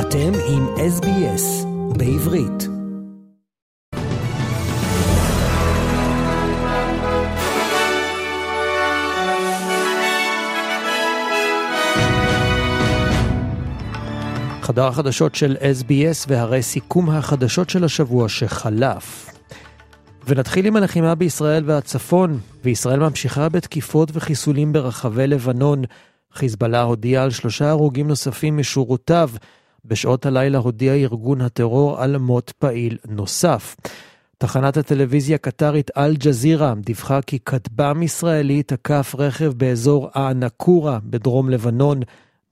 אתם עם SBS בעברית. חדר החדשות של SBS והרי סיכום החדשות של השבוע שחלף. ונתחיל עם הלחימה בישראל והצפון, וישראל ממשיכה בתקיפות וחיסולים ברחבי לבנון. חיזבאללה הודיע על שלושה הרוגים נוספים משורותיו. בשעות הלילה הודיע ארגון הטרור על מות פעיל נוסף. תחנת הטלוויזיה הקטרית אל-ג'זירה דיווחה כי כטב"ם ישראלי תקף רכב באזור א-נקורה בדרום לבנון.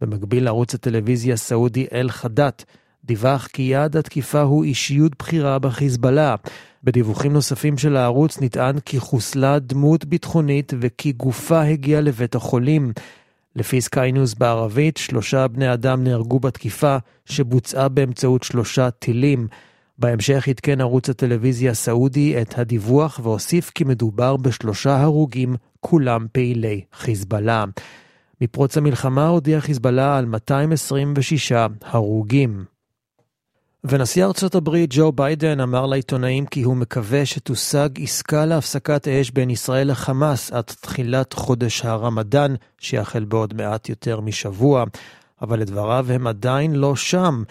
במקביל לערוץ הטלוויזיה הסעודי אל-חדאת דיווח כי יעד התקיפה הוא אישיות בכירה בחיזבאללה. בדיווחים נוספים של הערוץ נטען כי חוסלה דמות ביטחונית וכי גופה הגיעה לבית החולים. לפי סקיי ניוז בערבית, שלושה בני אדם נהרגו בתקיפה שבוצעה באמצעות שלושה טילים. בהמשך עדכן ערוץ הטלוויזיה הסעודי את הדיווח והוסיף כי מדובר בשלושה הרוגים, כולם פעילי חיזבאללה. מפרוץ המלחמה הודיע חיזבאללה על 226 הרוגים. ונשיא ארצות הברית ג'ו ביידן אמר לעיתונאים כי הוא מקווה שתושג עסקה להפסקת אש בין ישראל לחמאס עד תחילת חודש הרמדאן, שיחל בעוד מעט יותר משבוע. אבל לדבריו הם עדיין לא שם.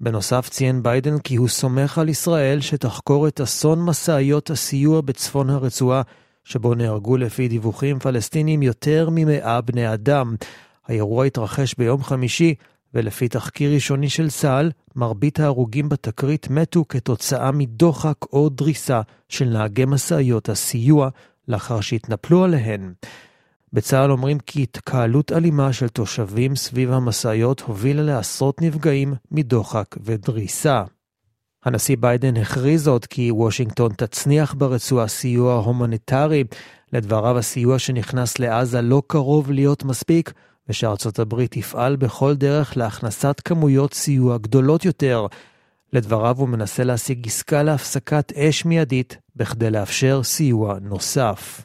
בנוסף ציין ביידן כי הוא סומך על ישראל שתחקור את אסון משאיות הסיוע בצפון הרצועה, שבו נהרגו לפי דיווחים פלסטינים יותר ממאה בני אדם. האירוע התרחש ביום חמישי, ולפי תחקיר ראשוני של צה"ל, מרבית ההרוגים בתקרית מתו כתוצאה מדוחק או דריסה של נהגי משאיות הסיוע לאחר שהתנפלו עליהן. בצה"ל אומרים כי התקהלות אלימה של תושבים סביב המשאיות הובילה לעשרות נפגעים מדוחק ודריסה. הנשיא ביידן הכריז עוד כי וושינגטון תצניח ברצועה סיוע הומניטרי. לדבריו הסיוע שנכנס לעזה לא קרוב להיות מספיק, ושארצות הברית תפעל בכל דרך להכנסת כמויות סיוע גדולות יותר. לדבריו הוא מנסה להשיג עסקה להפסקת אש מיידית בכדי לאפשר סיוע נוסף.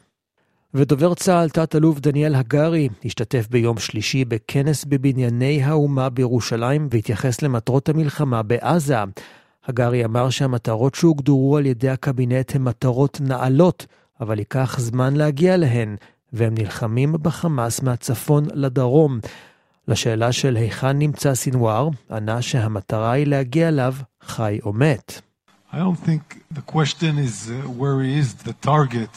ודובר צה"ל, תת-אלוף דניאל הגרי, השתתף ביום שלישי בכנס בבנייני האומה בירושלים והתייחס למטרות המלחמה בעזה. הגרי אמר שהמטרות שהוגדרו על ידי הקבינט הן מטרות נעלות, אבל ייקח זמן להגיע להן, והם נלחמים בחמאס מהצפון לדרום. לשאלה של היכן נמצא סינואר, ענה שהמטרה היא להגיע אליו חי או מת. I don't think the question is uh, where he is, the target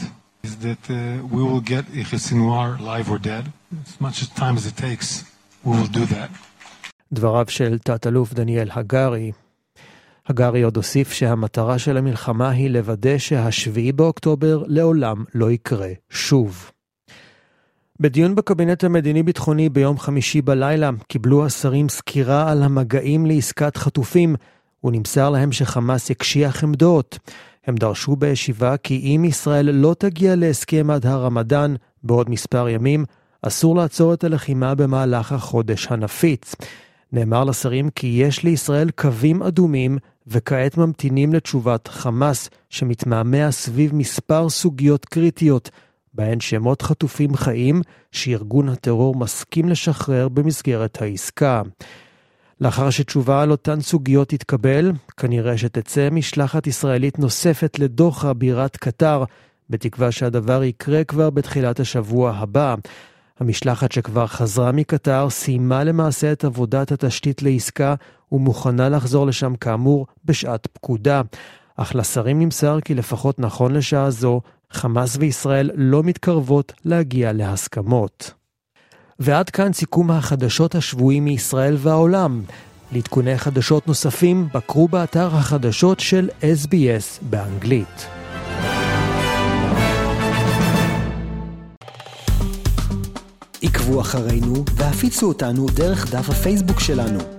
is that uh, we will get Yahya Sinwar alive or dead. As much as time as it takes, we will do that. דבריו של תת-אלוף דניאל הגרי. הגרי עוד הוסיף שהמטרה של המלחמה היא לוודא שהשביעי באוקטובר לעולם לא יקרה שוב. בדיון בקבינט המדיני-ביטחוני ביום חמישי בלילה קיבלו השרים סקירה על המגעים לעסקת חטופים, ונמסר להם שחמאס יקשיח עמדות. הם דרשו בישיבה כי אם ישראל לא תגיע להסכם עד הרמדאן בעוד מספר ימים, אסור לעצור את הלחימה במהלך החודש הנפיץ. נאמר לשרים כי יש לישראל קווים אדומים, וכעת ממתינים לתשובת חמאס, שמתמהמה סביב מספר סוגיות קריטיות, בהן שמות חטופים חיים שארגון הטרור מסכים לשחרר במסגרת העסקה. לאחר שתשובה על אותן סוגיות תתקבל, כנראה שתצא משלחת ישראלית נוספת לדוחה בירת קטר, בתקווה שהדבר יקרה כבר בתחילת השבוע הבא. המשלחת שכבר חזרה מקטר סיימה למעשה את עבודת התשתית לעסקה ומוכנה לחזור לשם כאמור בשעת פקודה. אך לשרים נמסר כי לפחות נכון לשעה זו, חמאס וישראל לא מתקרבות להגיע להסכמות. ועד כאן סיכום החדשות השבועי מישראל והעולם. לעדכוני חדשות נוספים, בקרו באתר החדשות של SBS באנגלית. עקבו אחרינו והפיצו אותנו דרך דף הפייסבוק שלנו.